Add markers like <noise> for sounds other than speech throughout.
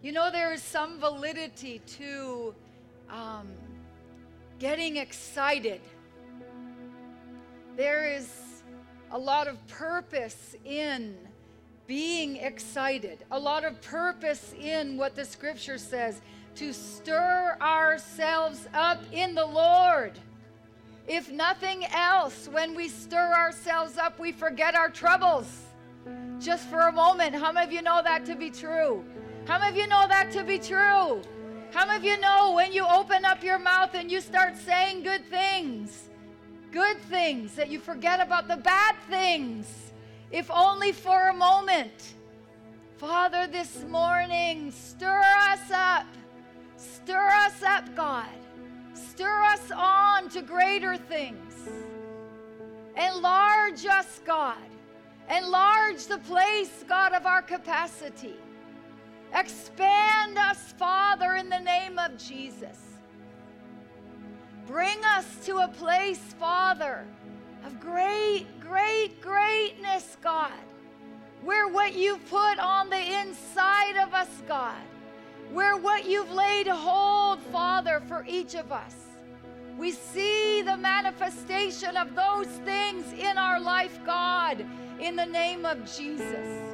You know, there is some validity to um, getting excited. There is a lot of purpose in being excited, a lot of purpose in what the scripture says to stir ourselves up in the Lord. If nothing else, when we stir ourselves up, we forget our troubles. Just for a moment, how many of you know that to be true? How many of you know that to be true? How many of you know when you open up your mouth and you start saying good things, good things, that you forget about the bad things, if only for a moment? Father, this morning, stir us up. Stir us up, God. Stir us on to greater things. Enlarge us, God. Enlarge the place, God, of our capacity. Expand us, Father, in the name of Jesus. Bring us to a place, Father, of great, great greatness, God, where what you've put on the inside of us, God, where what you've laid hold, Father, for each of us. We see the manifestation of those things in our life, God, in the name of Jesus.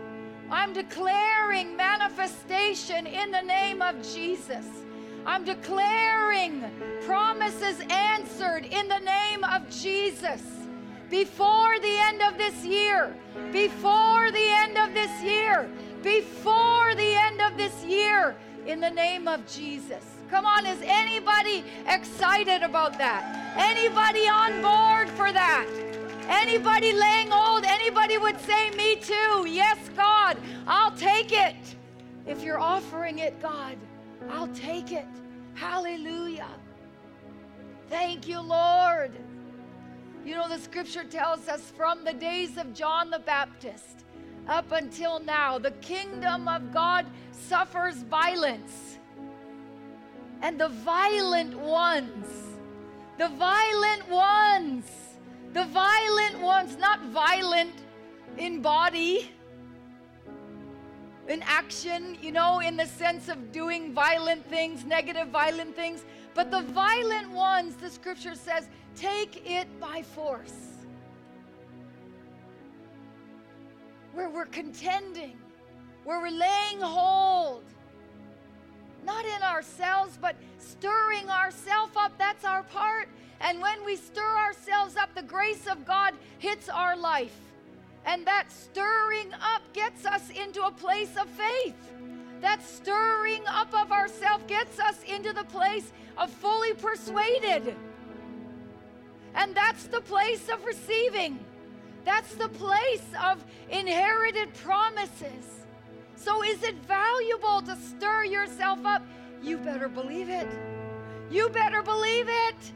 I'm declaring manifestation in the name of Jesus. I'm declaring promises answered in the name of Jesus. Before the end of this year, before the end of this year, before the end of this year, in the name of Jesus. Come on, is anybody excited about that? Anybody on board for that? Anybody laying old, anybody would say, Me too. Yes, God, I'll take it. If you're offering it, God, I'll take it. Hallelujah. Thank you, Lord. You know, the scripture tells us from the days of John the Baptist up until now, the kingdom of God suffers violence. And the violent ones, the violent ones, the violent ones, not violent in body, in action, you know, in the sense of doing violent things, negative, violent things. But the violent ones, the scripture says, take it by force. Where we're contending, where we're laying hold, not in ourselves, but stirring ourselves up. That's our part. And when we stir ourselves up, the grace of God hits our life. And that stirring up gets us into a place of faith. That stirring up of ourselves gets us into the place of fully persuaded. And that's the place of receiving. That's the place of inherited promises. So, is it valuable to stir yourself up? You better believe it. You better believe it.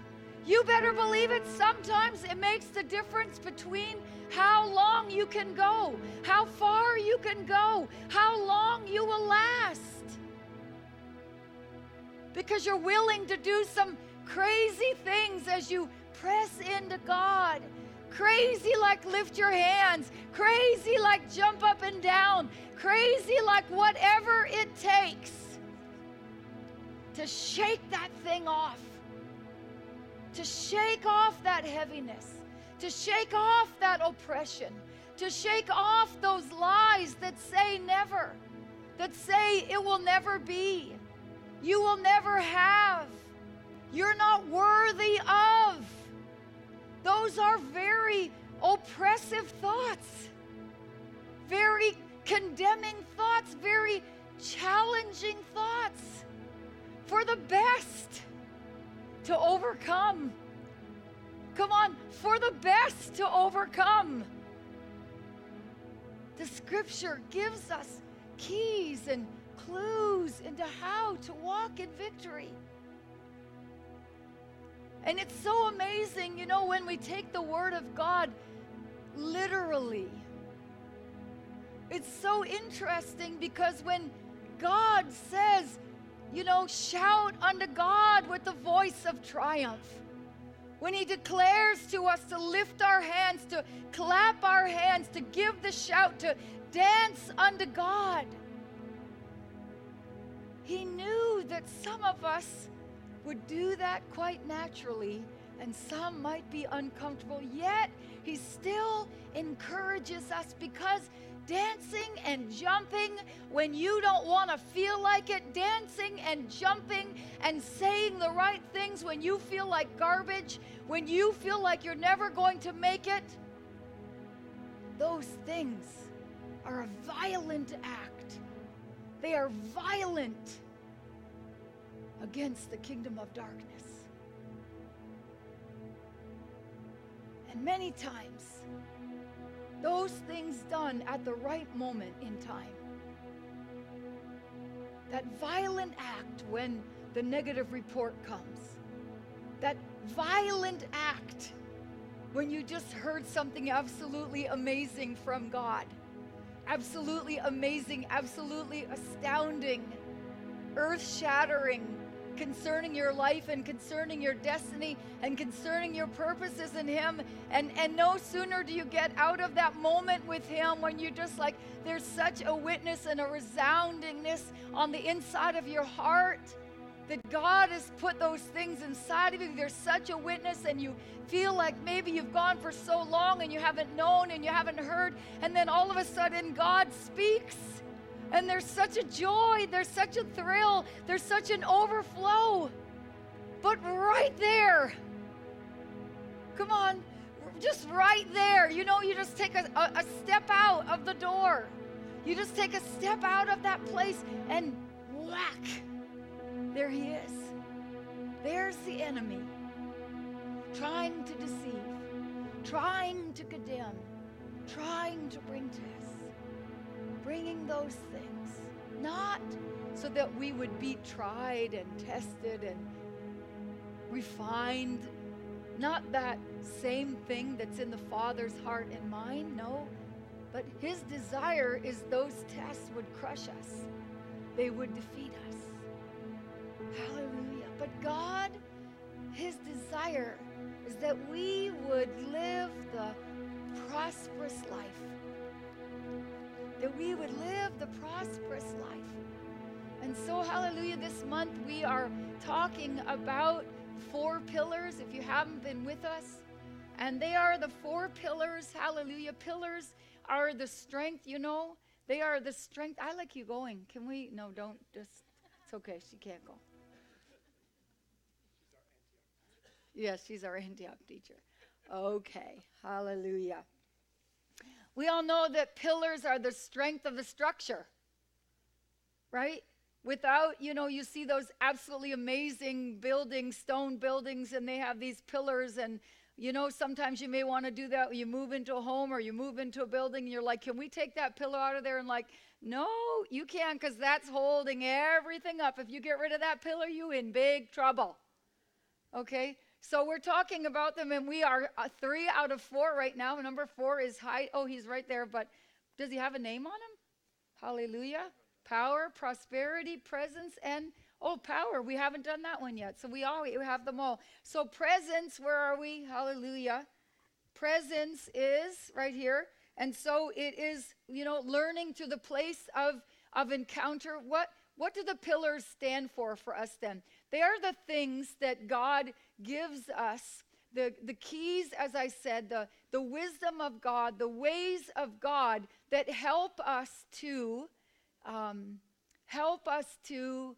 You better believe it. Sometimes it makes the difference between how long you can go, how far you can go, how long you will last. Because you're willing to do some crazy things as you press into God. Crazy like lift your hands, crazy like jump up and down, crazy like whatever it takes to shake that thing off to shake off that heaviness, to shake off that oppression, to shake off those lies that say never, that say it will never be, you will never have, you're not worthy of. Those are very oppressive thoughts, very condemning thoughts, very challenging thoughts for the best to overcome. Come on, for the best to overcome. The scripture gives us keys and clues into how to walk in victory. And it's so amazing, you know, when we take the Word of God literally. It's so interesting because when God says, you know, shout unto God with the voice of triumph. When He declares to us to lift our hands, to clap our hands, to give the shout, to dance unto God. He knew that some of us would do that quite naturally and some might be uncomfortable, yet He still encourages us because dancing and jumping when you don't want to feel like it, dancing and jumping and saying the right things when you feel like garbage, when you feel like you're never going to make it, those things are a violent act. They are violent against the kingdom of darkness. And many times, those things done at the right moment in time, that violent act when the negative report comes, that violent act when you just heard something absolutely amazing from God, absolutely amazing, absolutely astounding, earth shattering concerning your life and concerning your destiny and concerning your purposes in Him. And, and no sooner do you get out of that moment with Him when you're just like, there's such a witness and a resoundingness on the inside of your heart that God has put those things inside of you. There's such a witness, and you feel like maybe you've gone for so long and you haven't known and you haven't heard, and then all of a sudden God speaks and there's such a joy, there's such a thrill, there's such an overflow. But right there, come on, just right there, you know, you just take a, a, step out of the door. You just take a step out of that place and whack, there he is. There's the enemy trying to deceive, trying to condemn, trying to bring test bringing those things, not so that we would be tried and tested and refined, not that same thing that's in the Father's heart and mind, no, but His desire is those tests would crush us, they would defeat us. Hallelujah. But God, His desire is that we would live the prosperous life that we would live the prosperous life. And so, hallelujah, this month we are talking about four pillars, if you haven't been with us. And they are the four pillars, hallelujah. Pillars are the strength, you know, they are the strength. I like you going. Can we? No, don't just, it's okay. She can't go. Yes, she's our Antioch teacher. Okay, hallelujah. We all know that pillars are the strength of the structure, right? Without, you know, you see those absolutely amazing buildings, stone buildings, and they have these pillars. And, you know, sometimes you may want to do that when you move into a home or you move into a building and you're like, can we take that pillar out of there? And, like, no, you can't because that's holding everything up. If you get rid of that pillar, you in big trouble. Okay? So we're talking about them, and we are uh, three out of four right now. Number four is high. Oh, he's right there, but does he have a name on him? Hallelujah. Power, prosperity, presence, and oh, power. We haven't done that one yet. So we all we have them all. So presence, where are we? Hallelujah. Presence is right here. And so it is, you know, learning to the place of of encounter. What what do the pillars stand for for us then? They are the things that God gives us the, the keys, as I said, the, the wisdom of God, the ways of God that help us to um, help us to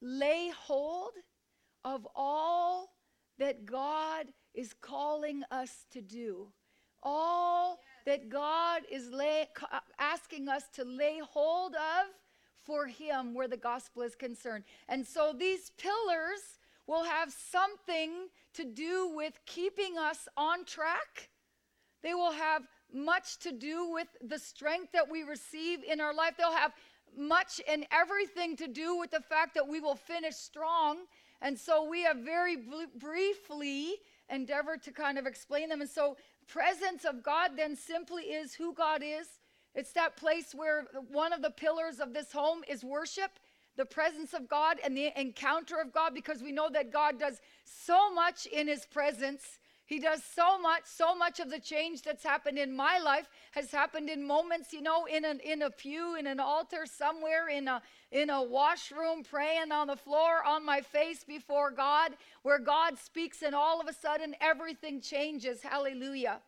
lay hold of all that God is calling us to do. All that God is lay, asking us to lay hold of for Him where the gospel is concerned. And so these pillars will have something to do with keeping us on track. They will have much to do with the strength that we receive in our life. They'll have much and everything to do with the fact that we will finish strong. And so we have very bl- briefly endeavored to kind of explain them. And so, presence of God then simply is who God is. It's that place where one of the pillars of this home is worship the presence of God and the encounter of God because we know that God does so much in His presence. He does so much, so much of the change that's happened in my life has happened in moments, you know, in an in a pew, in an altar, somewhere in a in a washroom, praying on the floor, on my face before God, where God speaks, and all of a sudden everything changes. Hallelujah.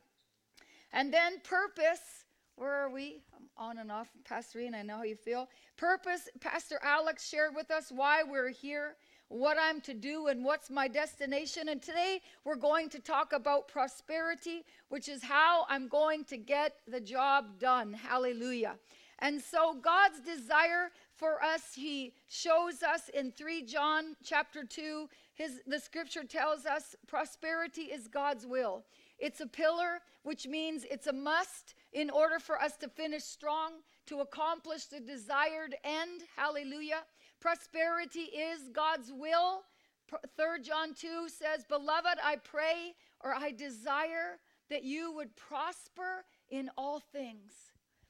And then purpose. Where are we? I'm on and off, Pastor Ian. I know how you feel. Purpose. Pastor Alex shared with us why we're here what I'm to do and what's my destination. And today we're going to talk about prosperity, which is how I'm going to get the job done. Hallelujah. And so God's desire for us, he shows us in 3 John chapter 2, his the scripture tells us prosperity is God's will. It's a pillar, which means it's a must in order for us to finish strong, to accomplish the desired end. Hallelujah. Prosperity is God's will. 3 John 2 says, Beloved, I pray or I desire that you would prosper in all things.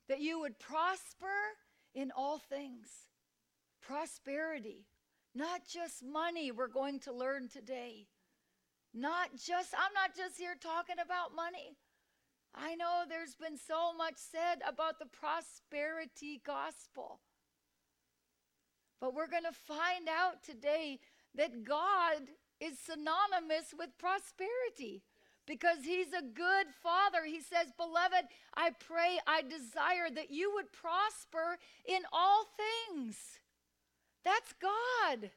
That you would prosper in all things. Prosperity, not just money, we're going to learn today. Not just, I'm not just here talking about money. I know there's been so much said about the prosperity gospel. But we're going to find out today that God is synonymous with prosperity because he's a good father. He says, Beloved, I pray, I desire that you would prosper in all things. That's God.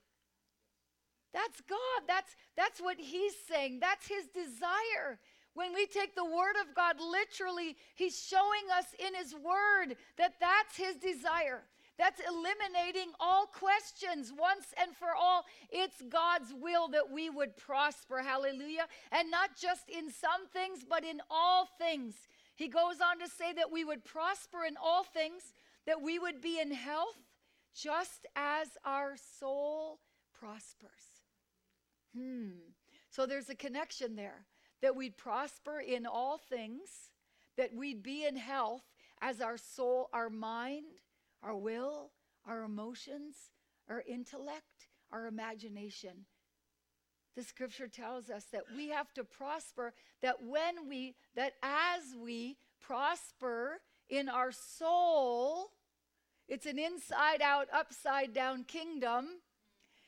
That's God. That's, that's what he's saying. That's his desire. When we take the word of God literally, he's showing us in his word that that's his desire. That's eliminating all questions once and for all. It's God's will that we would prosper. Hallelujah. And not just in some things, but in all things. He goes on to say that we would prosper in all things, that we would be in health, just as our soul prospers. Hmm. So there's a connection there that we'd prosper in all things, that we'd be in health as our soul, our mind, our will, our emotions, our intellect, our imagination. The scripture tells us that we have to prosper, that when we, that as we prosper in our soul, it's an inside out, upside down kingdom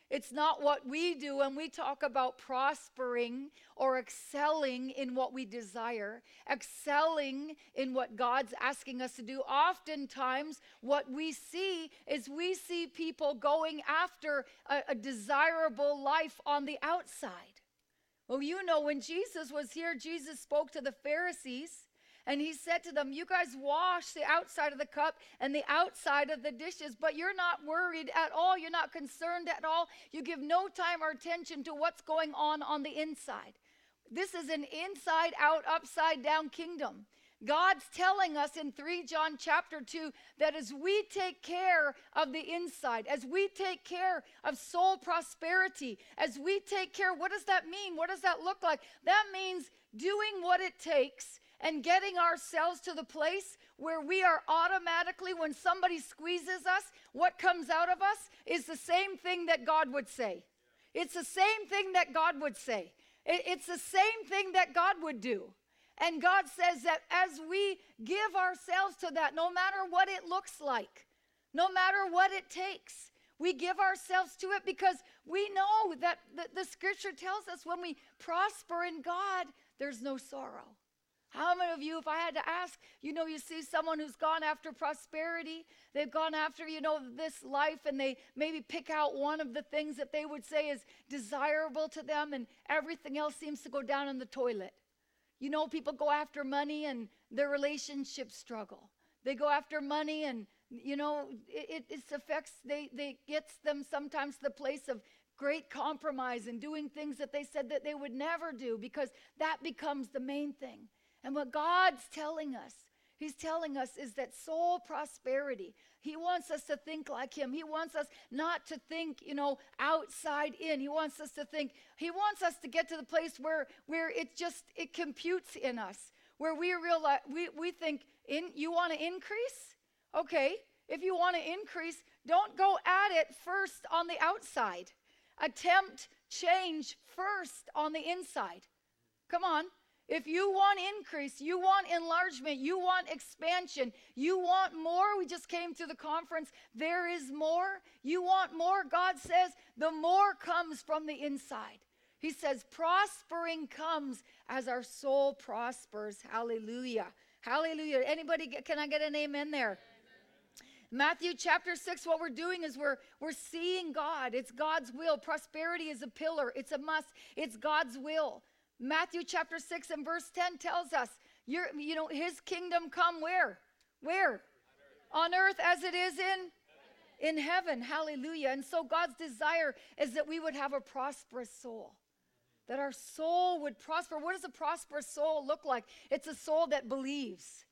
it's not what we do when we talk about prospering or excelling in what we desire, excelling in what God's asking us to do. Oftentimes, what we see is we see people going after a, a desirable life on the outside. Well, you know, when Jesus was here, Jesus spoke to the Pharisees and he said to them, You guys wash the outside of the cup and the outside of the dishes, but you're not worried at all. You're not concerned at all. You give no time or attention to what's going on on the inside. This is an inside out, upside down kingdom. God's telling us in 3 John chapter 2 that as we take care of the inside, as we take care of soul prosperity, as we take care, what does that mean? What does that look like? That means doing what it takes and getting ourselves to the place where we are automatically, when somebody squeezes us, what comes out of us is the same thing that God would say. It's the same thing that God would say. It's the same thing that God would do. And God says that as we give ourselves to that, no matter what it looks like, no matter what it takes, we give ourselves to it because we know that the, the scripture tells us when we prosper in God, there's no sorrow. How many of you, if I had to ask, you know, you see someone who's gone after prosperity, they've gone after, you know, this life, and they maybe pick out one of the things that they would say is desirable to them, and everything else seems to go down in the toilet. You know, people go after money and their relationships struggle. They go after money and, you know, it, it affects, they, they gets them sometimes to the place of great compromise and doing things that they said that they would never do because that becomes the main thing. And what God's telling us, He's telling us is that soul prosperity. He wants us to think like Him. He wants us not to think, you know, outside in. He wants us to think, He wants us to get to the place where, where it just, it computes in us, where we realize, we, we think, in, you want to increase? Okay. If you want to increase, don't go at it first on the outside. Attempt change first on the inside. Come on. If you want increase, you want enlargement, you want expansion, you want more. We just came to the conference. There is more. You want more. God says the more comes from the inside. He says, prospering comes as our soul prospers. Hallelujah. Hallelujah. Anybody, can I get an amen there? Matthew chapter 6, what we're doing is we're, we're seeing God. It's God's will. Prosperity is a pillar, it's a must, it's God's will. Matthew chapter 6 and verse 10 tells us, you you know, his kingdom come where? Where? On earth as it is in in heaven. Hallelujah. And so God's desire is that we would have a prosperous soul. That our soul would prosper. What does a prosperous soul look like? It's a soul that believes.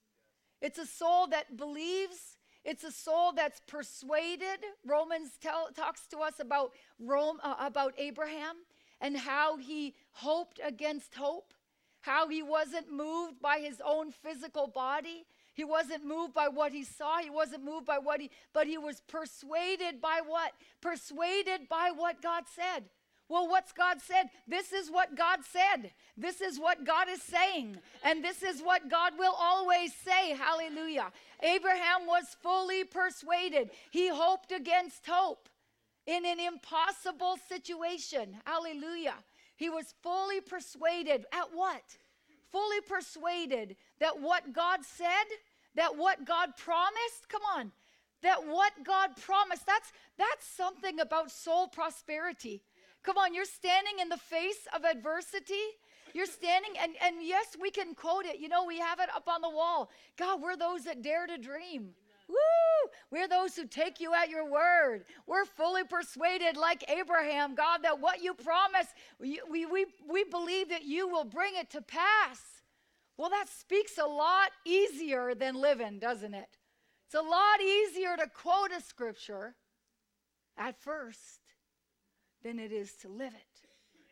It's a soul that believes. It's a soul that's persuaded. Romans tell, talks to us about Rome, uh, about Abraham and how he hoped against hope, how he wasn't moved by his own physical body. He wasn't moved by what he saw. He wasn't moved by what he, but he was persuaded by what? Persuaded by what God said. Well, what's God said? This is what God said. This is what God is saying. And this is what God will always say. Hallelujah. Abraham was fully persuaded. He hoped against hope in an impossible situation. Hallelujah. He was fully persuaded at what? Fully persuaded that what God said, that what God promised, come on, that what God promised, that's that's something about soul prosperity. Come on, you're standing in the face of adversity. You're standing, and, and yes, we can quote it. You know, we have it up on the wall. God, we're those that dare to dream. Woo! We're those who take you at your word. We're fully persuaded, like Abraham, God, that what you promise, we, we, we, we believe that you will bring it to pass. Well, that speaks a lot easier than living, doesn't it? It's a lot easier to quote a scripture at first than it is to live it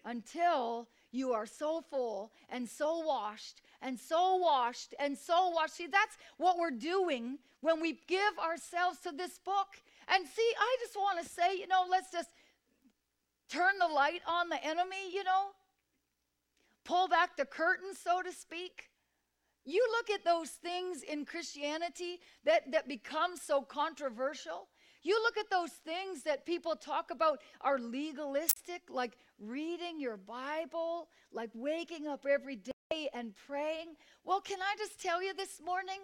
until you are so full and so washed and so washed and so washed. See, that's what we're doing when we give ourselves to this book. And see, I just want to say, you know, let's just turn the light on the enemy, you know, pull back the curtain, so to speak. You look at those things in Christianity that, that become so controversial. You look at those things that people talk about are legalistic, like reading your Bible, like waking up every day and praying. Well, can I just tell you this morning?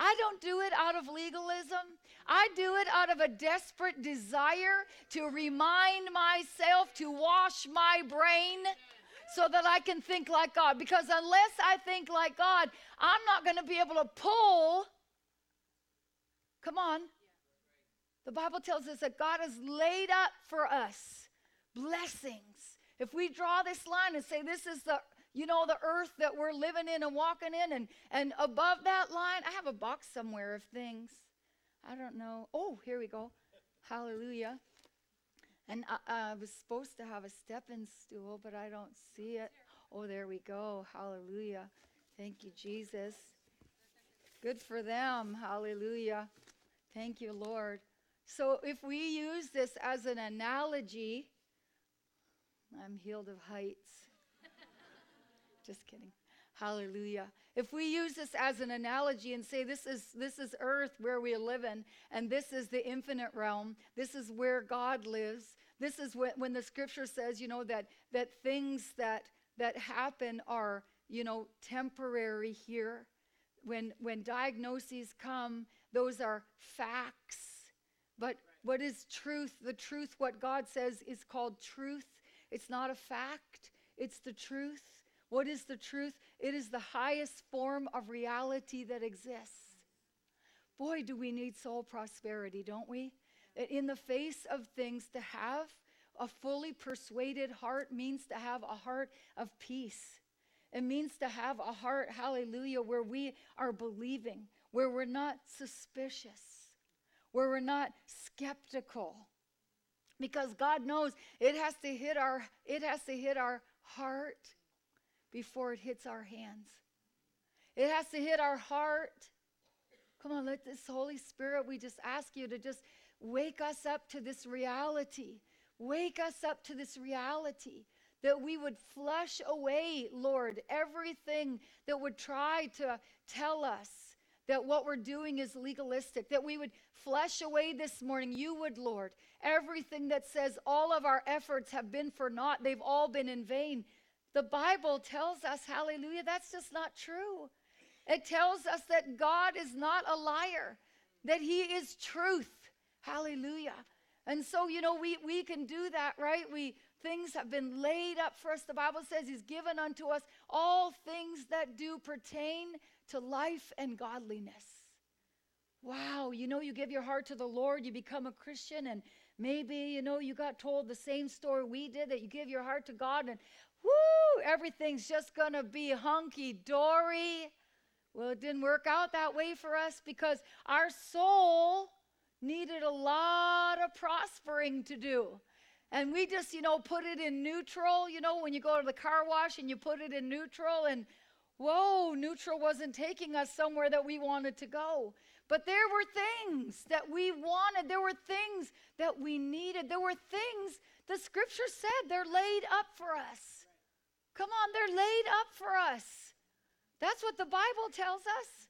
I don't do it out of legalism. I do it out of a desperate desire to remind myself to wash my brain so that I can think like God. Because unless I think like God, I'm not going to be able to pull. Come on, the Bible tells us that God has laid up for us blessings. If we draw this line and say this is the you know the earth that we're living in and walking in and and above that line I have a box somewhere of things. I don't know. Oh, here we go. Hallelujah. And I, I was supposed to have a stepping stool, but I don't see it. Oh, there we go. Hallelujah. Thank you, Jesus. Good for them. Hallelujah. Thank you, Lord. So if we use this as an analogy, I'm healed of heights. Just kidding. Hallelujah. If we use this as an analogy and say this is this is earth where we live in and this is the infinite realm, this is where God lives. This is when, when the scripture says, you know, that that things that that happen are, you know, temporary here. When when diagnoses come, those are facts but what is truth? The truth, what God says, is called truth. It's not a fact, it's the truth. What is the truth? It is the highest form of reality that exists. Boy, do we need soul prosperity, don't we? That In the face of things, to have a fully persuaded heart means to have a heart of peace. It means to have a heart, hallelujah, where we are believing, where we're not suspicious where we're not skeptical because God knows it has to hit our it has to hit our heart before it hits our hands. It has to hit our heart. Come on, let this Holy Spirit, we just ask you to just wake us up to this reality. Wake us up to this reality that we would flush away, Lord, everything that would try to tell us that what we're doing is legalistic, that we would flush away this morning. You would, Lord, everything that says all of our efforts have been for naught, they've all been in vain. The Bible tells us, hallelujah, that's just not true. It tells us that God is not a liar, that He is truth. Hallelujah. And so, you know, we, we can do that, right? We things have been laid up for us. The Bible says He's given unto us all things that do pertain to life and godliness. Wow, you know, you give your heart to the Lord, you become a Christian, and maybe, you know, you got told the same story we did that you give your heart to God, and whoo, everything's just gonna be hunky dory. Well, it didn't work out that way for us because our soul needed a lot of prospering to do. And we just, you know, put it in neutral, you know, when you go to the car wash and you put it in neutral, and whoa, neutral wasn't taking us somewhere that we wanted to go. But there were things that we wanted, there were things that we needed, there were things the scripture said they're laid up for us. Come on, they're laid up for us. That's what the Bible tells us.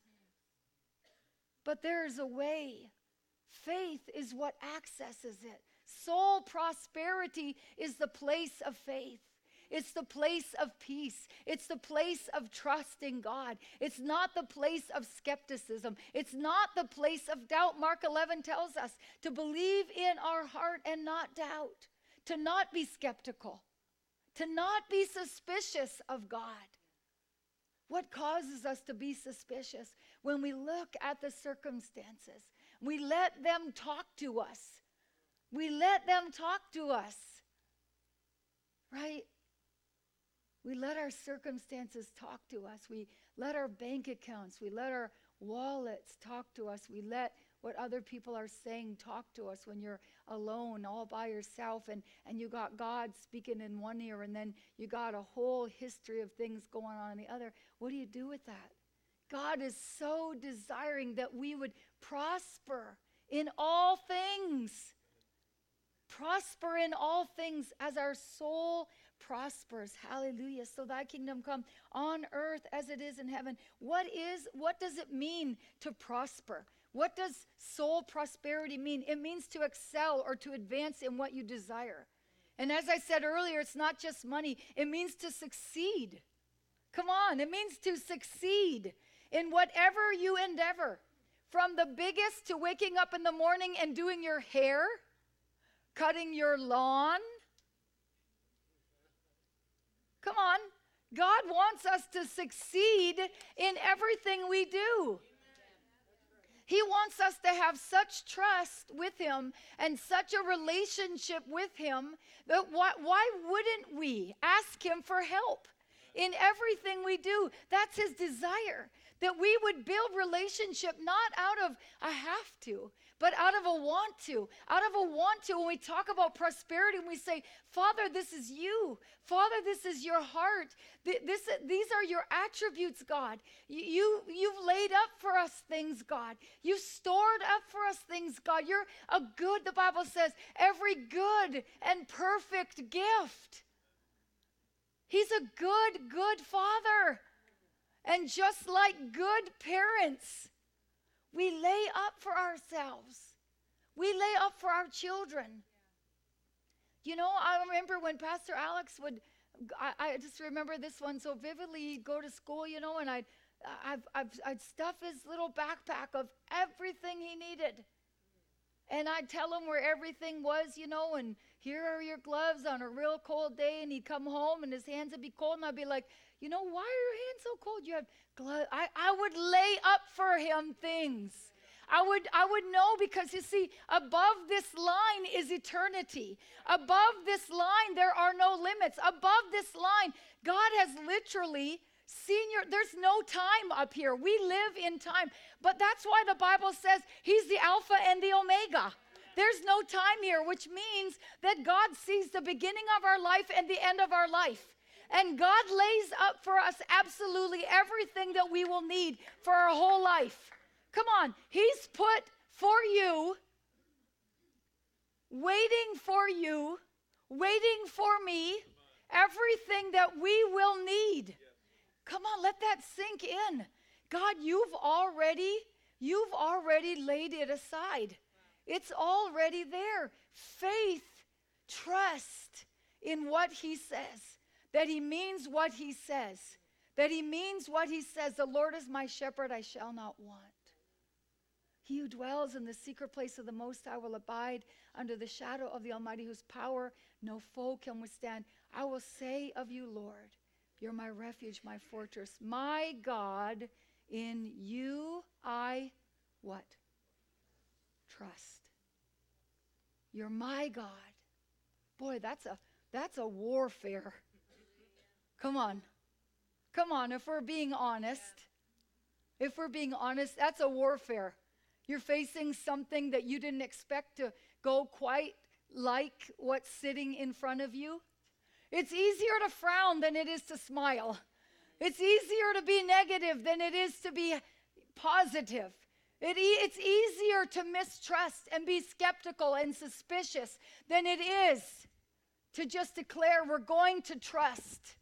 But there's a way. Faith is what accesses it. Soul prosperity is the place of faith. It's the place of peace. It's the place of trust in God. It's not the place of skepticism. It's not the place of doubt. Mark 11 tells us to believe in our heart and not doubt, to not be skeptical, to not be suspicious of God. What causes us to be suspicious? When we look at the circumstances, we let them talk to us. We let them talk to us. Right? We let our circumstances talk to us. We let our bank accounts, we let our wallets talk to us. We let what other people are saying talk to us when you're alone all by yourself and, and you got God speaking in one ear and then you got a whole history of things going on in the other. What do you do with that? God is so desiring that we would prosper in all things. Prosper in all things as our soul prospers. Hallelujah. So thy kingdom come on earth as it is in heaven. What is what does it mean to prosper? What does soul prosperity mean? It means to excel or to advance in what you desire. And as I said earlier, it's not just money, it means to succeed. Come on, it means to succeed in whatever you endeavor. From the biggest to waking up in the morning and doing your hair, cutting your lawn. Come on. God wants us to succeed in everything we do. He wants us to have such trust with Him and such a relationship with Him that why, why wouldn't we ask Him for help in everything we do? That's His desire that we would build relationship not out of a have to, but out of a want to. Out of a want to, when we talk about prosperity, and we say, Father, this is you. Father, this is your heart. This, these are your attributes, God. You, you've laid up for us things, God. You've stored up for us things, God. You're a good, the Bible says, every good and perfect gift. He's a good, good Father. And just like good parents, we lay up for ourselves, we lay up for our children. You know, I remember when Pastor Alex would, I, I just remember this one so vividly. He'd go to school, you know, and I'd, I'd, I'd, I'd stuff his little backpack of everything he needed. And I'd tell him where everything was, you know, and here are your gloves on a real cold day. And he'd come home and his hands would be cold. And I'd be like, you know, why are your hands so cold? You have gloves. I, I would lay up for him things. I would, I would know because you see, above this line is eternity. Above this line, there are no limits. Above this line, God has literally seen your, there's no time up here. We live in time. But that's why the Bible says He's the Alpha and the Omega. There's no time here, which means that God sees the beginning of our life and the end of our life. And God lays up for us absolutely everything that we will need for our whole life. Come on, He's put for you, waiting for you, waiting for me, everything that we will need. Come on, let that sink in. God, you've already you've already laid it aside. It's already there. Faith, trust in what he says, that he means what he says, that he means what he says. The Lord is my shepherd, I shall not want. He who dwells in the secret place of the Most High will abide under the shadow of the Almighty, whose power no foe can withstand. I will say of you, Lord, you're my refuge, my fortress, my God. In you I what? Trust. You're my God. Boy, that's a that's a warfare. Come on. Come on, if we're being honest. If we're being honest, that's a warfare. You're facing something that you didn't expect to go quite like what's sitting in front of you. It's easier to frown than it is to smile. It's easier to be negative than it is to be positive. It e- it's easier to mistrust and be skeptical and suspicious than it is to just declare we're going to trust.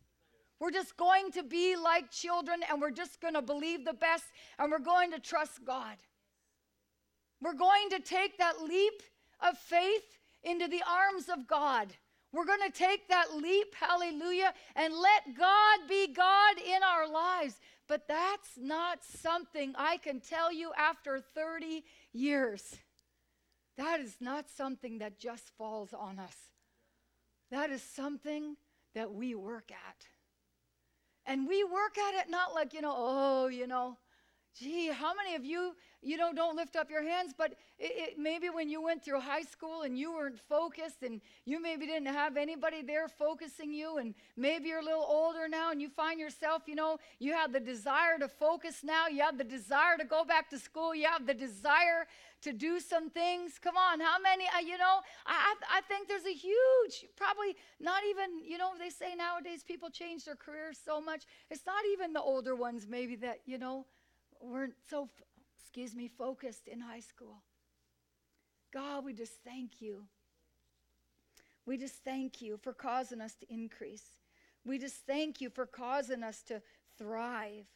We're just going to be like children and we're just going to believe the best and we're going to trust God. We're going to take that leap of faith into the arms of God. We're going to take that leap, hallelujah, and let God be God in our lives. But that's not something I can tell you after 30 years. That is not something that just falls on us. That is something that we work at. And we work at it not like, you know, oh, you know, gee, how many of you you know, don't lift up your hands, but it, it, maybe when you went through high school and you weren't focused and you maybe didn't have anybody there focusing you, and maybe you're a little older now and you find yourself, you know, you have the desire to focus now, you have the desire to go back to school, you have the desire to do some things. Come on, how many, uh, you know, I, I think there's a huge, probably not even, you know, they say nowadays people change their careers so much. It's not even the older ones, maybe, that, you know, weren't so excuse me, focused in high school. God, we just thank you. We just thank you for causing us to increase. We just thank you for causing us to thrive.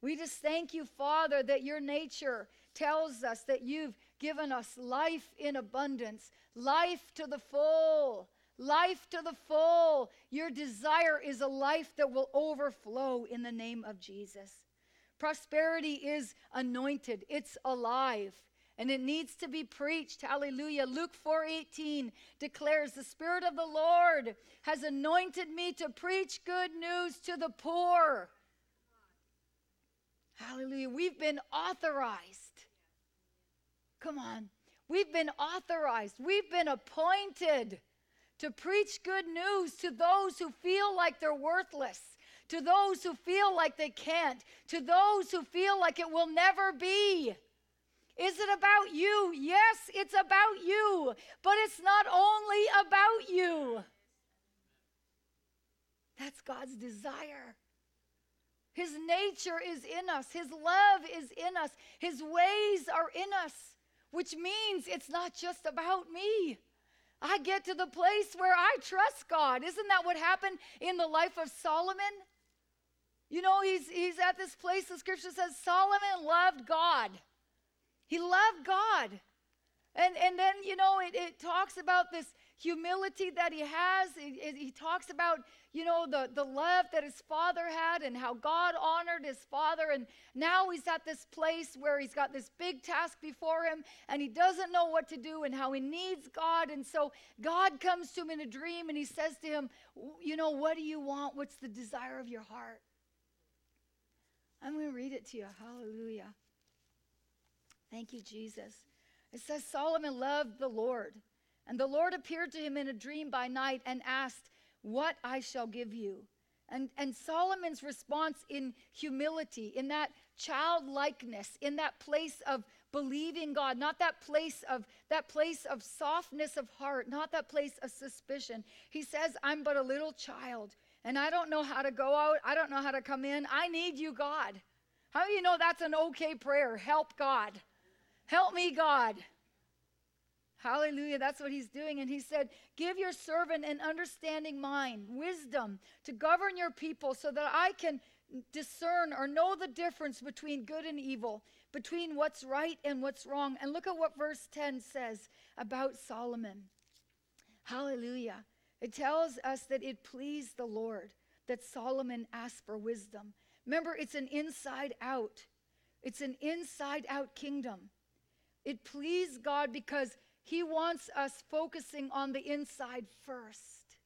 We just thank you, Father, that your nature tells us that you've given us life in abundance, life to the full, life to the full. Your desire is a life that will overflow in the name of Jesus. Prosperity is anointed, it's alive. And it needs to be preached. Hallelujah. Luke 4:18 declares, "The spirit of the Lord has anointed me to preach good news to the poor." Hallelujah. We've been authorized. Come on. We've been authorized. We've been appointed to preach good news to those who feel like they're worthless to those who feel like they can't, to those who feel like it will never be. Is it about you? Yes, it's about you, but it's not only about you. That's God's desire. His nature is in us, His love is in us, His ways are in us, which means it's not just about me. I get to the place where I trust God. Isn't that what happened in the life of Solomon? You know, he's, he's at this place, the scripture says Solomon loved God. He loved God. And, and then, you know, it, it talks about this humility that he has. He talks about, you know, the, the love that his father had and how God honored his father. And now he's at this place where he's got this big task before him and he doesn't know what to do and how he needs God. And so God comes to him in a dream and he says to him, You know, what do you want? What's the desire of your heart? I'm going to read it to you. Hallelujah. Thank you, Jesus. It says Solomon loved the Lord, and the Lord appeared to him in a dream by night and asked, What I shall give you. And, and Solomon's response in humility, in that childlikeness, in that place of believing God, not that place of that place of softness of heart, not that place of suspicion. He says, I'm but a little child and I don't know how to go out. I don't know how to come in. I need you, God. How do you know that's an okay prayer? Help God. Help me, God. Hallelujah. That's what he's doing. And he said, Give your servant an understanding mind, wisdom to govern your people so that I can discern or know the difference between good and evil, between what's right and what's wrong. And look at what verse 10 says about Solomon. Hallelujah. It tells us that it pleased the Lord that Solomon asked for wisdom. Remember, it's an inside out. It's an inside out kingdom. It pleased God because He wants us focusing on the inside first.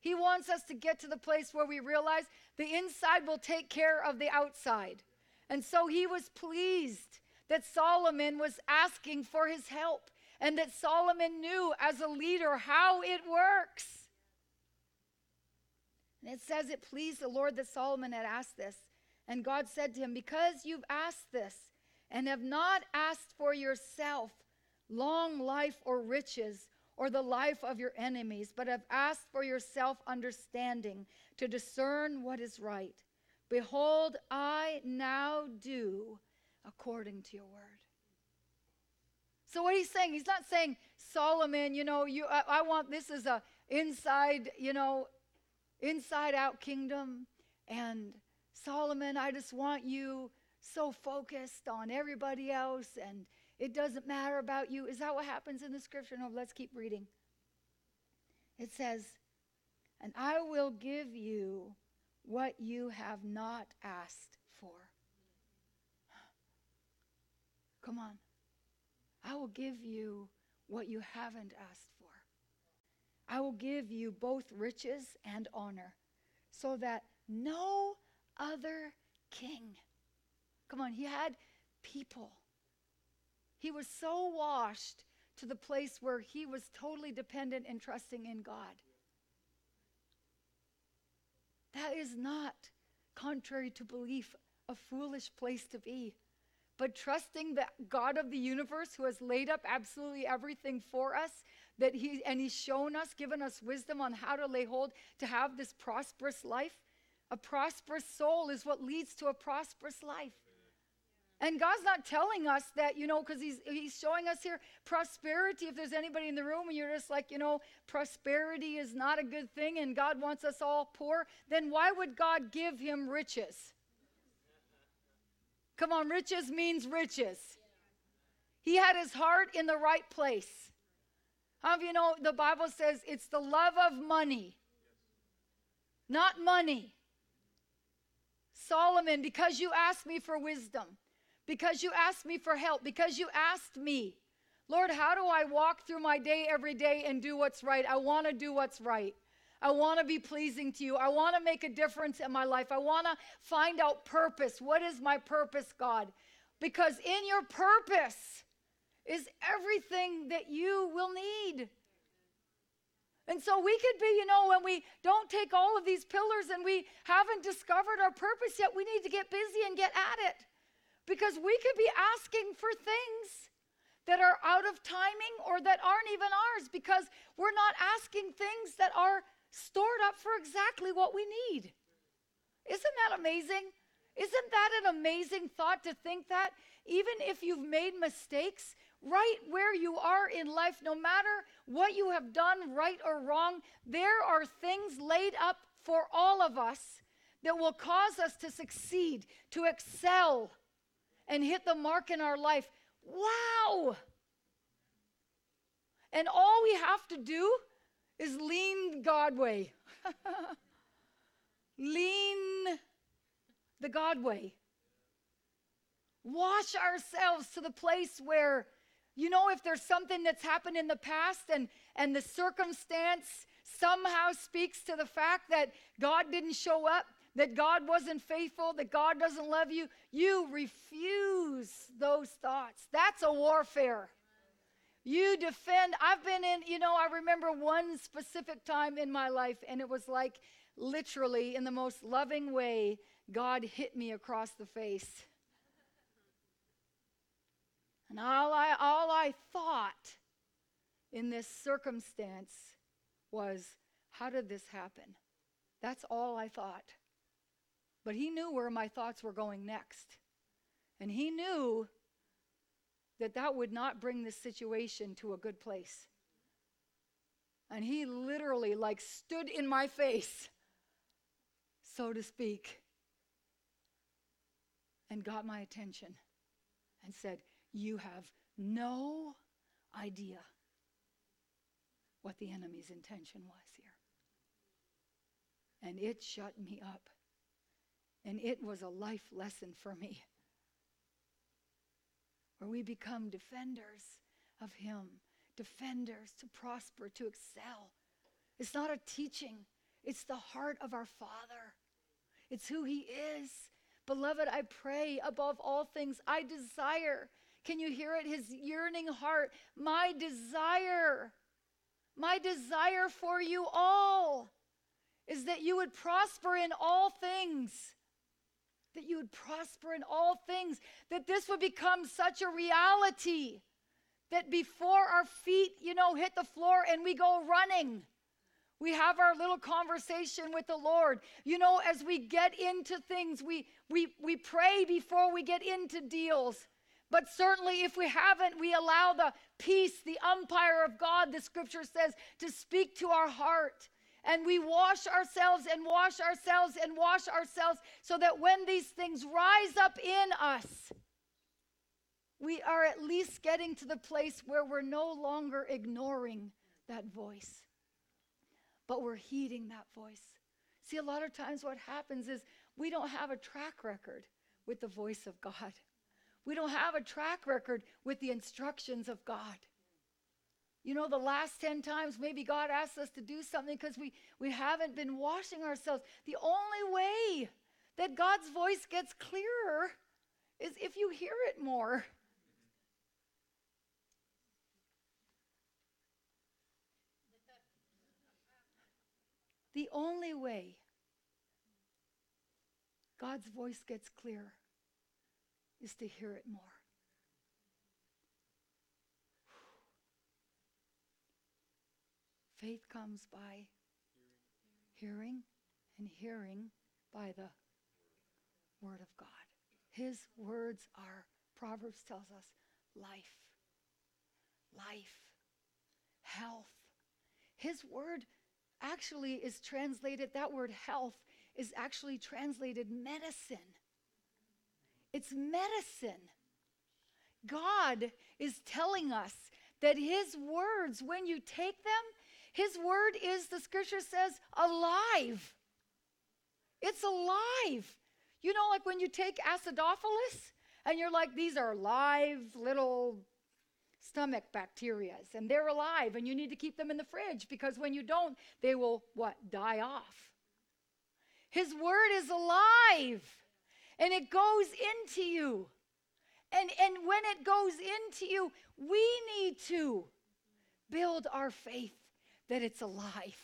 He wants us to get to the place where we realize the inside will take care of the outside. And so He was pleased that Solomon was asking for His help and that Solomon knew as a leader how it works. And it says it pleased the Lord that Solomon had asked this. And God said to him, Because you've asked this and have not asked for yourself long life or riches or the life of your enemies, but have asked for yourself understanding to discern what is right. Behold, I now do according to your word. So what he's saying, he's not saying, Solomon, you know, you I, I want this as a inside, you know, inside out kingdom. And Solomon, I just want you so focused on everybody else and it doesn't matter about you. Is that what happens in the scripture? No, let's keep reading. It says, And I will give you what you have not asked for. Come on. I will give you what you haven't asked for. I will give you both riches and honor, so that no other king. Come on, he had people. He was so washed to the place where he was totally dependent and trusting in God. That is not, contrary to belief, a foolish place to be. But trusting the God of the universe who has laid up absolutely everything for us, that he and he's shown us, given us wisdom on how to lay hold to have this prosperous life. A prosperous soul is what leads to a prosperous life. And God's not telling us that, you know, because he's, he's showing us here prosperity. If there's anybody in the room and you're just like, you know, prosperity is not a good thing and God wants us all poor, then why would God give him riches? Come on, riches means riches. He had his heart in the right place. How of you know the Bible says it's the love of money, not money. Solomon, because you asked me for wisdom, because you asked me for help, because you asked me, Lord, how do I walk through my day every day and do what's right? I want to do what's right. I want to be pleasing to you. I want to make a difference in my life. I want to find out purpose. What is my purpose, God? Because in your purpose is everything that you will need. And so we could be, you know, when we don't take all of these pillars and we haven't discovered our purpose yet, we need to get busy and get at it. Because we could be asking for things that are out of timing or that aren't even ours because we're not asking things that are stored up for exactly what we need. Isn't that amazing? Isn't that an amazing thought to think that even if you've made mistakes, right where you are in life, no matter what you have done, right or wrong, there are things laid up for all of us that will cause us to succeed, to excel, and hit the mark in our life. Wow! And all we have to do is lean God way. <laughs> lean the God way. Wash ourselves to the place where, you know, if there's something that's happened in the past and, and the circumstance somehow speaks to the fact that God didn't show up, that God wasn't faithful, that God doesn't love you, you refuse those thoughts. That's a warfare. You defend. I've been in, you know, I remember one specific time in my life, and it was like literally in the most loving way, God hit me across the face. And all I, all I thought in this circumstance was, how did this happen? That's all I thought. But he knew where my thoughts were going next. And he knew that that would not bring this situation to a good place. And he literally, like, stood in my face, so to speak, and got my attention and said, You have no idea what the enemy's intention was here. And it shut me up. And it was a life lesson for me where we become defenders of Him, defenders to prosper, to excel. It's not a teaching, it's the heart of our Father, it's who He is. Beloved, I pray above all things, I desire. Can you hear it? His yearning heart. My desire, my desire for you all is that you would prosper in all things that you would prosper in all things, that this would become such a reality that before our feet, you know, hit the floor and we go running, we have our little conversation with the Lord. You know, as we get into things, we we we pray before we get into deals. But certainly, if we haven't, we allow the peace, the umpire of God, the scripture says, to speak to our heart and we wash ourselves and wash ourselves and wash ourselves so that when these things rise up in us, we are at least getting to the place where we're no longer ignoring that voice, but we're heeding that voice. See, a lot of times what happens is we don't have a track record with the voice of God. We don't have a track record with the instructions of God. You know, the last 10 times maybe God asked us to do something because we, we haven't been washing ourselves. The only way that God's voice gets clearer is if you hear it more. The only way God's voice gets clearer is to hear it more. Faith comes by hearing, and hearing by the Word of God. His words are, Proverbs tells us, life, life, health. His word actually is translated, that word health is actually translated medicine. It's medicine. God is telling us that His words, when you take them, his word is, the scripture says, alive. It's alive. You know, like when you take acidophilus and you're like, these are live little stomach bacteria and they're alive and you need to keep them in the fridge because when you don't, they will what? Die off. His word is alive and it goes into you. And, and when it goes into you, we need to build our faith that it's alive.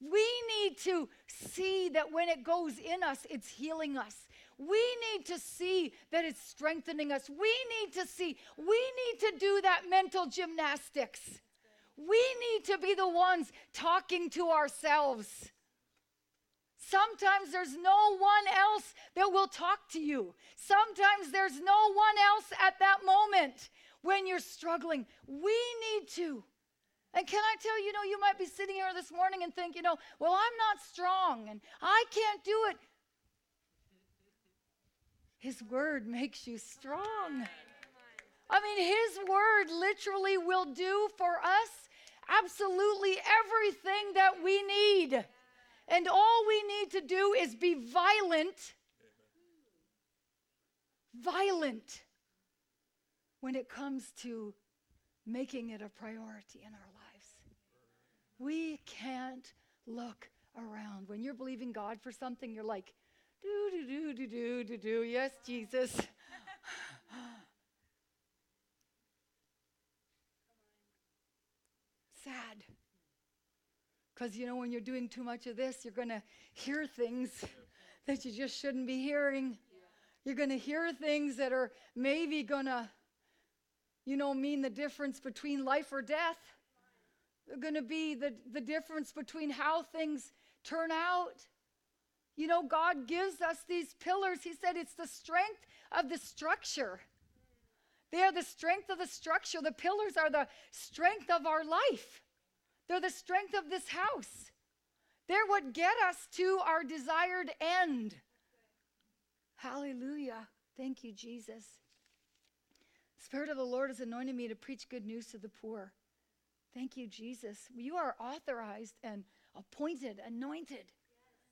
We need to see that when it goes in us, it's healing us. We need to see that it's strengthening us. We need to see, we need to do that mental gymnastics. We need to be the ones talking to ourselves. Sometimes there's no one else that will talk to you. Sometimes there's no one else at that moment when you're struggling. We need to. And can I tell you, you know, you might be sitting here this morning and think, you know, well, I'm not strong and I can't do it. His word makes you strong. I mean, His word literally will do for us absolutely everything that we need. And all we need to do is be violent, violent when it comes to making it a priority in our lives. We can't look around. When you're believing God for something, you're like, do, do, do, do, do, do, do. Yes, Jesus. <laughs> Sad. Because, you know, when you're doing too much of this, you're going to hear things that you just shouldn't be hearing. You're going to hear things that are maybe going to, you know, mean the difference between life or death going to be the, the difference between how things turn out. You know, God gives us these pillars. He said it's the strength of the structure They are the strength of the structure. The pillars are the strength of our life. They're the strength of this house. They're what get us to our desired end. Hallelujah. Thank you, Jesus. Spirit of the Lord has anointed me to preach good news to the poor. Thank you, Jesus. You are authorized and appointed, anointed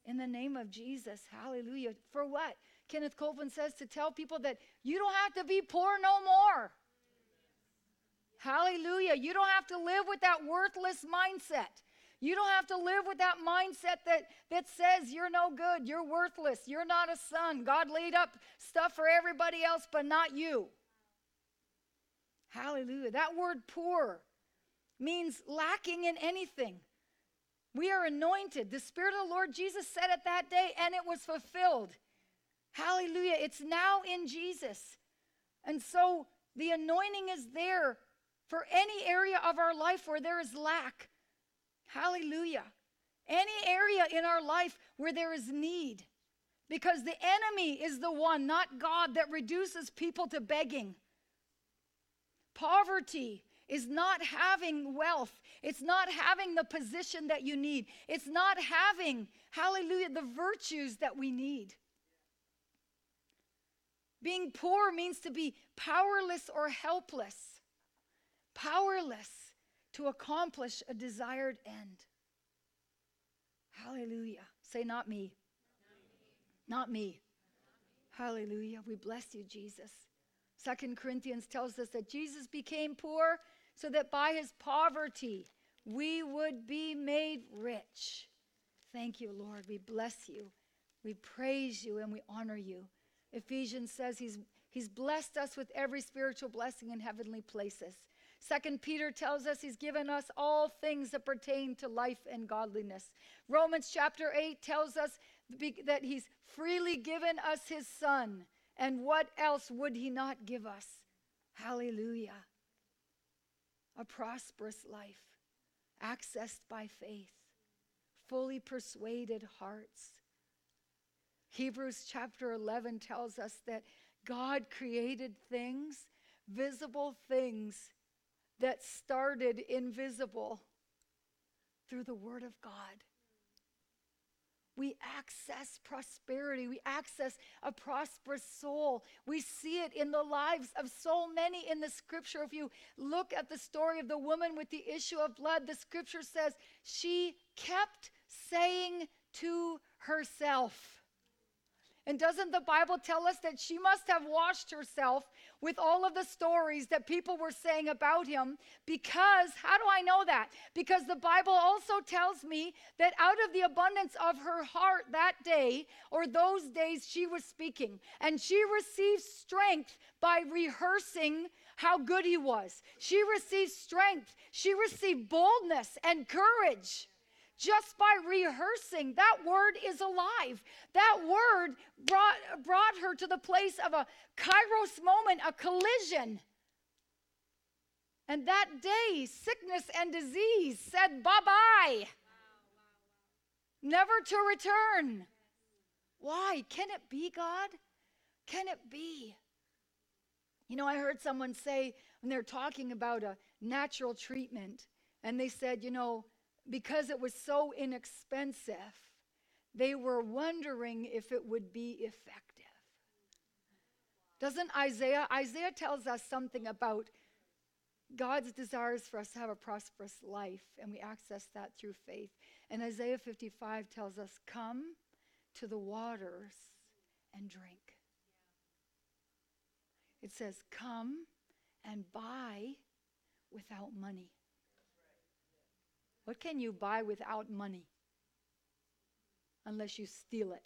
in the name of Jesus. Hallelujah. For what? Kenneth Copeland says to tell people that you don't have to be poor no more. Hallelujah. You don't have to live with that worthless mindset. You don't have to live with that mindset that, that says you're no good, you're worthless, you're not a son. God laid up stuff for everybody else, but not you. Hallelujah. That word poor means lacking in anything. We are anointed. The Spirit of the Lord Jesus said it that day, and it was fulfilled. Hallelujah. It's now in Jesus. And so the anointing is there for any area of our life where there is lack. Hallelujah. Any area in our life where there is need. Because the enemy is the one, not God, that reduces people to begging. Poverty is not having wealth. It's not having the position that you need. It's not having, hallelujah, the virtues that we need. Being poor means to be powerless or helpless, powerless to accomplish a desired end. Hallelujah. Say, not me. Not me. Hallelujah. We bless you, Jesus. Second Corinthians tells us that Jesus became poor so that by his poverty we would be made rich. Thank you, Lord. We bless you. We praise you and we honor you. Ephesians says he's, he's blessed us with every spiritual blessing in heavenly places. Second Peter tells us he's given us all things that pertain to life and godliness. Romans chapter 8 tells us that he's freely given us his son. And what else would he not give us? Hallelujah a prosperous life, accessed by faith, fully persuaded hearts. Hebrews chapter 11 tells us that God created things, visible things, that started invisible through the Word of God we access prosperity. We access a prosperous soul. We see it in the lives of so many in the scripture. If you look at the story of the woman with the issue of blood, the scripture says she kept saying to herself, and doesn't the Bible tell us that she must have washed herself with all of the stories that people were saying about him? Because, how do I know that? Because the Bible also tells me that out of the abundance of her heart that day, or those days, she was speaking. And she received strength by rehearsing how good he was. She received strength, she received boldness and courage just by rehearsing. That word is alive. That word brought, brought her to the place of a kairos moment, a collision. And that day, sickness and disease said bye bye, never to return. Why? Can it be, God? Can it be? You know, I heard someone say when they're talking about a natural treatment, and they said, you know, because it was so inexpensive, they were wondering if it would be effective. Doesn't Isaiah? Isaiah tells us something about God's desires for us to have a prosperous life, and we access that through faith. And Isaiah 55 tells us, Come to the waters and drink. It says, Come and buy without money. What can you buy without money? Unless you steal it.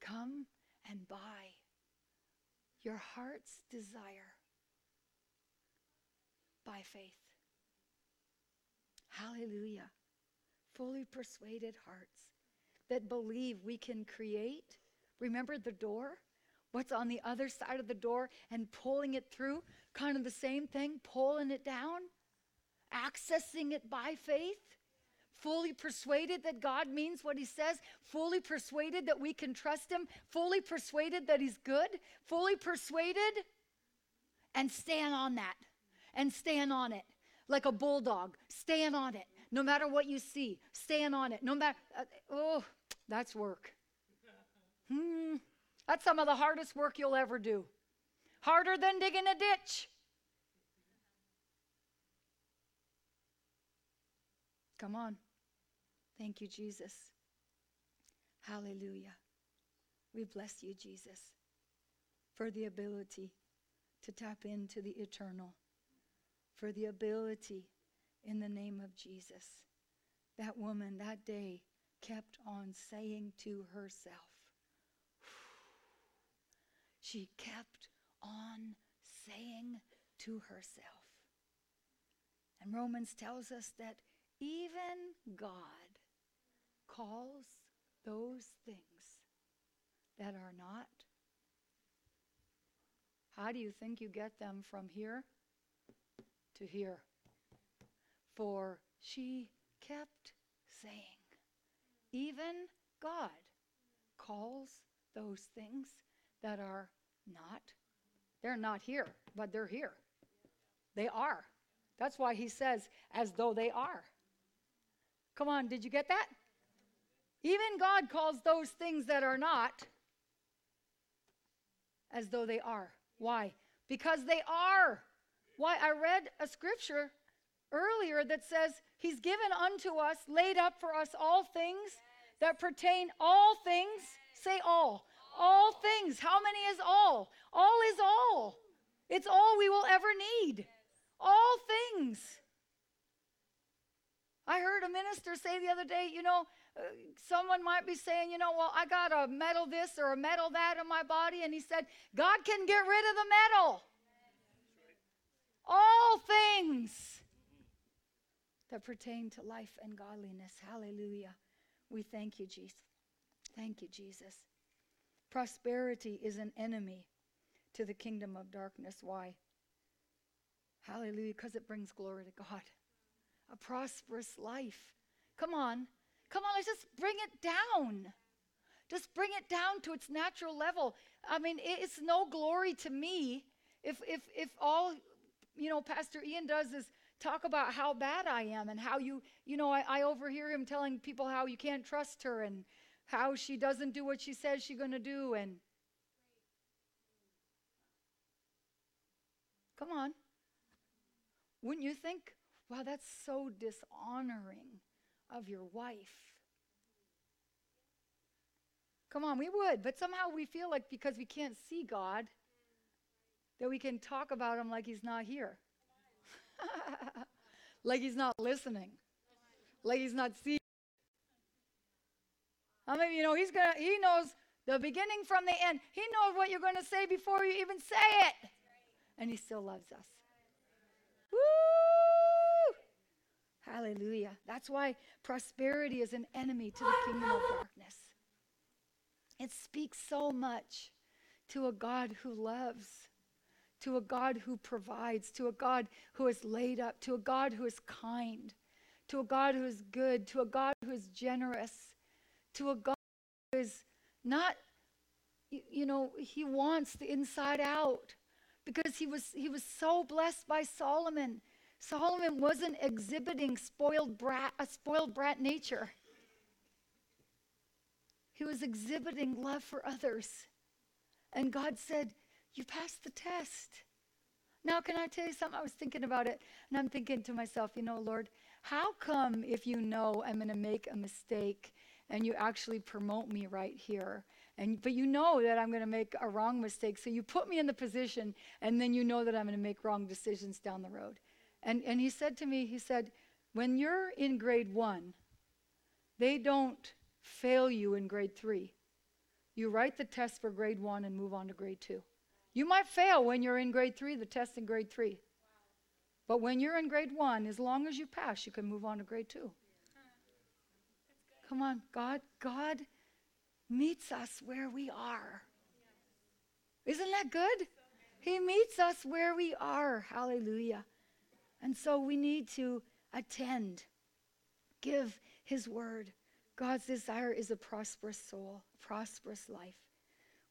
Come and buy your heart's desire by faith. Hallelujah. Fully persuaded hearts that believe we can create. Remember the door? What's on the other side of the door and pulling it through. Kind of the same thing, pulling it down, accessing it by faith, fully persuaded that God means what he says, fully persuaded that we can trust him, fully persuaded that he's good, fully persuaded, and stand on that and stand on it like a bulldog. Stand on it. No matter what you see, stand on it. No matter, uh, oh, that's work. Hmm, that's some of the hardest work you'll ever do. Harder than digging a ditch. Come on. Thank you, Jesus. Hallelujah. We bless you, Jesus, for the ability to tap into the eternal, for the ability in the name of Jesus. That woman that day kept on saying to herself, she kept on saying to herself. And Romans tells us that even God calls those things that are not. How do you think you get them from here to here? For she kept saying, even God calls those things that are not. They're not here, but they're here. They are. That's why he says, as though they are. Come on, did you get that? Even God calls those things that are not as though they are. Why? Because they are. Why? I read a scripture earlier that says, He's given unto us, laid up for us all things that pertain, all things, say all, all things. How many is all? All is all. It's all we will ever need. All things. I heard a minister say the other day, you know, uh, someone might be saying, you know, well, I got a metal this or a metal that in my body. And he said, God can get rid of the metal. All things that pertain to life and godliness. Hallelujah. We thank you, Jesus. Thank you, Jesus. Prosperity is an enemy to the kingdom of darkness. Why? Hallelujah, because it brings glory to God. A prosperous life. Come on. Come on, let's just bring it down. Just bring it down to its natural level. I mean, it's no glory to me if if if all you know Pastor Ian does is talk about how bad I am and how you, you know, I, I overhear him telling people how you can't trust her and how she doesn't do what she says she's going to do. And come on. Wouldn't you think, wow, that's so dishonoring of your wife? Come on, we would, but somehow we feel like because we can't see God, that we can talk about him like he's not here. <laughs> like he's not listening. Like he's not seeing. I mean, you know, he's gonna he knows the beginning from the end. He knows what you're gonna say before you even say it. And he still loves us. Woo! Hallelujah. That's why prosperity is an enemy to the kingdom of darkness. It speaks so much to a God who loves to a God who provides, to a God who is laid up, to a God who is kind, to a God who is good, to a God who is generous, to a God who is not, you know, he wants the inside out because he was, he was so blessed by Solomon. Solomon wasn't exhibiting spoiled brat, a spoiled brat nature. He was exhibiting love for others. And God said, you passed the test. Now, can I tell you something? I was thinking about it, and I'm thinking to myself, you know, Lord, how come if you know I'm going to make a mistake and you actually promote me right here? And, but you know that I'm going to make a wrong mistake, so you put me in the position, and then you know that I'm going to make wrong decisions down the road. And, and he said to me, he said, when you're in grade one, they don't fail you in grade three. You write the test for grade one and move on to grade two. You might fail when you're in grade three, the test in grade three. But when you're in grade one, as long as you pass, you can move on to grade two. Come on, God, God meets us where we are. Isn't that good? He meets us where we are. Hallelujah. And so we need to attend, give His word. God's desire is a prosperous soul, prosperous life.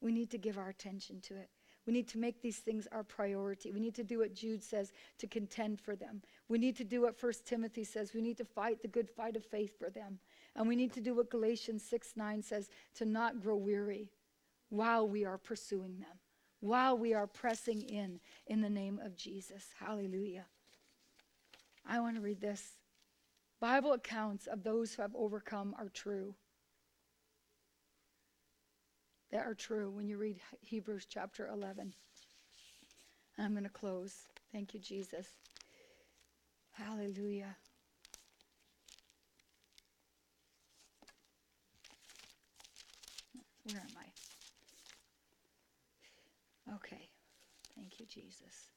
We need to give our attention to it. We need to make these things our priority. We need to do what Jude says to contend for them. We need to do what First Timothy says. We need to fight the good fight of faith for them. And we need to do what Galatians 6 9 says to not grow weary while we are pursuing them, while we are pressing in in the name of Jesus. Hallelujah. I want to read this. Bible accounts of those who have overcome are true. That are true when you read Hebrews chapter 11. I'm going to close. Thank you, Jesus. Hallelujah. Where am I? Okay. Thank you, Jesus.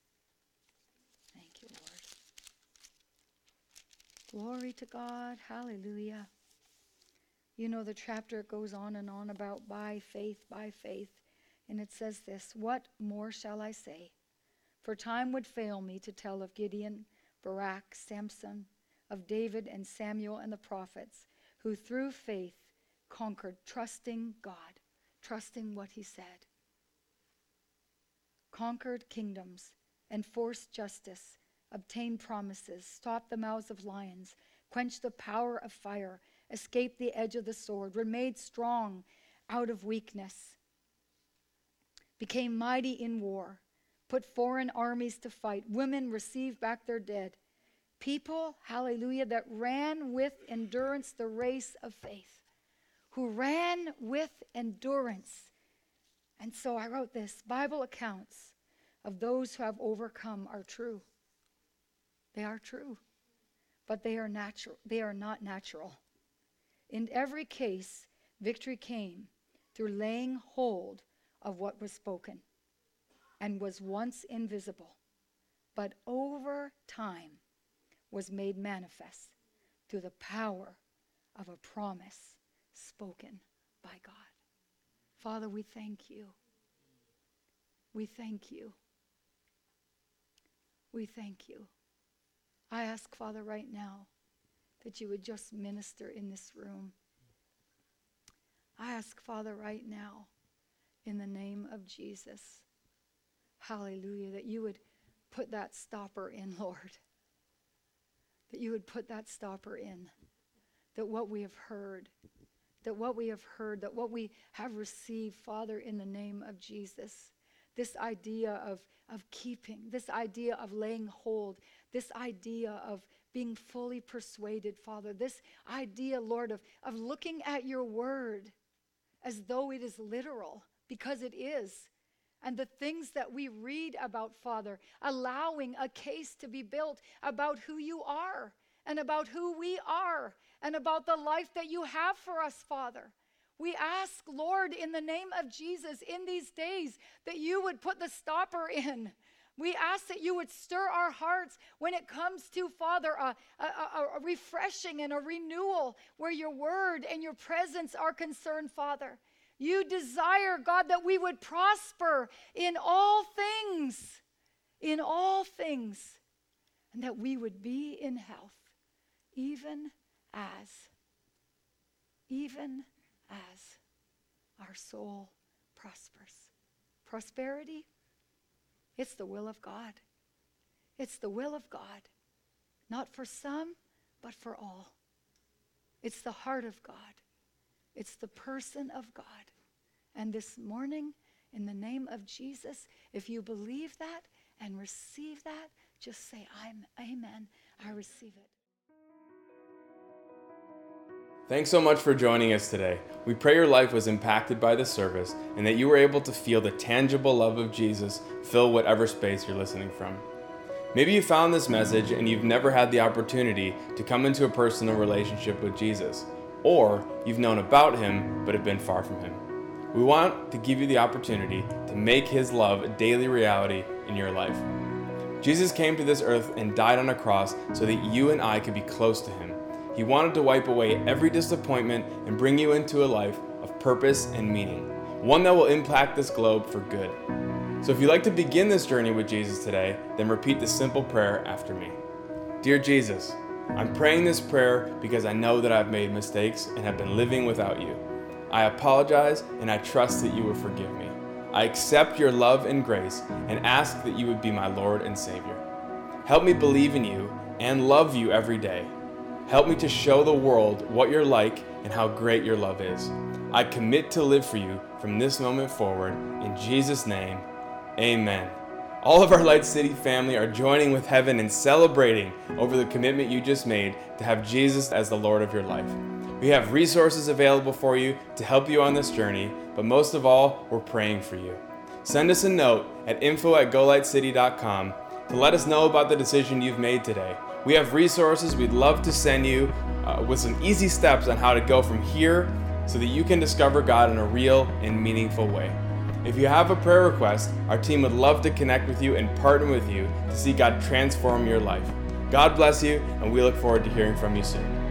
Thank you, Lord. Glory to God. Hallelujah. You know, the chapter goes on and on about by faith, by faith. And it says this What more shall I say? For time would fail me to tell of Gideon, Barak, Samson, of David and Samuel and the prophets, who through faith conquered, trusting God, trusting what he said. Conquered kingdoms, enforced justice, obtained promises, stopped the mouths of lions, quenched the power of fire, escaped the edge of the sword, were made strong out of weakness, became mighty in war, put foreign armies to fight, women received back their dead. People, hallelujah, that ran with endurance the race of faith who ran with endurance. And so I wrote this Bible accounts of those who have overcome are true. They are true, but they are natural. They are not natural. In every case, victory came through laying hold of what was spoken and was once invisible, but over time was made manifest through the power of a promise spoken by God. Father, we thank you. We thank you. We thank you. I ask, Father, right now that you would just minister in this room. I ask, Father, right now, in the name of Jesus, hallelujah, that you would put that stopper in, <laughs> Lord. That you would put that stopper in. That what we have heard that what we have heard, that what we have received, Father, in the name of Jesus, this idea of, of keeping, this idea of laying hold, this idea of being fully persuaded, Father, this idea, Lord, of, of looking at your word as though it is literal, because it is. And the things that we read about, Father, allowing a case to be built about who you are and about who we are and about the life that you have for us, Father. We ask, Lord, in the name of Jesus, in these days, that you would put the stopper in. We ask that you would stir our hearts when it comes to, Father, a, a, a, refreshing and a renewal where your word and your presence are concerned, Father. You desire, God, that we would prosper in all things, in all things, and that we would be in health, even as, even as our soul prospers. Prosperity, it's the will of God. It's the will of God, not for some, but for all. It's the heart of God, it's the person of God. And this morning, in the name of Jesus, if you believe that and receive that, just say, I'm, Amen. I receive it. Thanks so much for joining us today. We pray your life was impacted by the service and that you were able to feel the tangible love of Jesus fill whatever space you're listening from. Maybe you found this message and you've never had the opportunity to come into a personal relationship with Jesus, or you've known about him but have been far from him. We want to give you the opportunity to make his love a daily reality in your life. Jesus came to this earth and died on a cross so that you and I could be close to him he wanted to wipe away every disappointment and bring you into a life of purpose and meaning, one that will impact this globe for good. So if you'd like to begin this journey with Jesus today, then repeat this simple prayer after me Dear Jesus, I'm praying this prayer because I know that I've made mistakes and have been living without you. I apologize and I trust that you will forgive me. I accept your love and grace and ask that you would be my Lord and Savior. Help me believe in you and love you every day. Help me to show the world what you're like and how great your love is. I commit to live for you from this moment forward. In Jesus' name, amen. All of our Light City family are joining with heaven and celebrating over the commitment you just made to have Jesus as the Lord of your life. We have resources available for you to help you on this journey, but most of all, we're praying for you. Send us a note at info at golightcity.com to let us know about the decision you've made today. We have resources we'd love to send you uh, with some easy steps on how to go from here so that you can discover God in a real and meaningful way. If you have a prayer request, our team would love to connect with you and partner with you to see God transform your life. God bless you, and we look forward to hearing from you soon.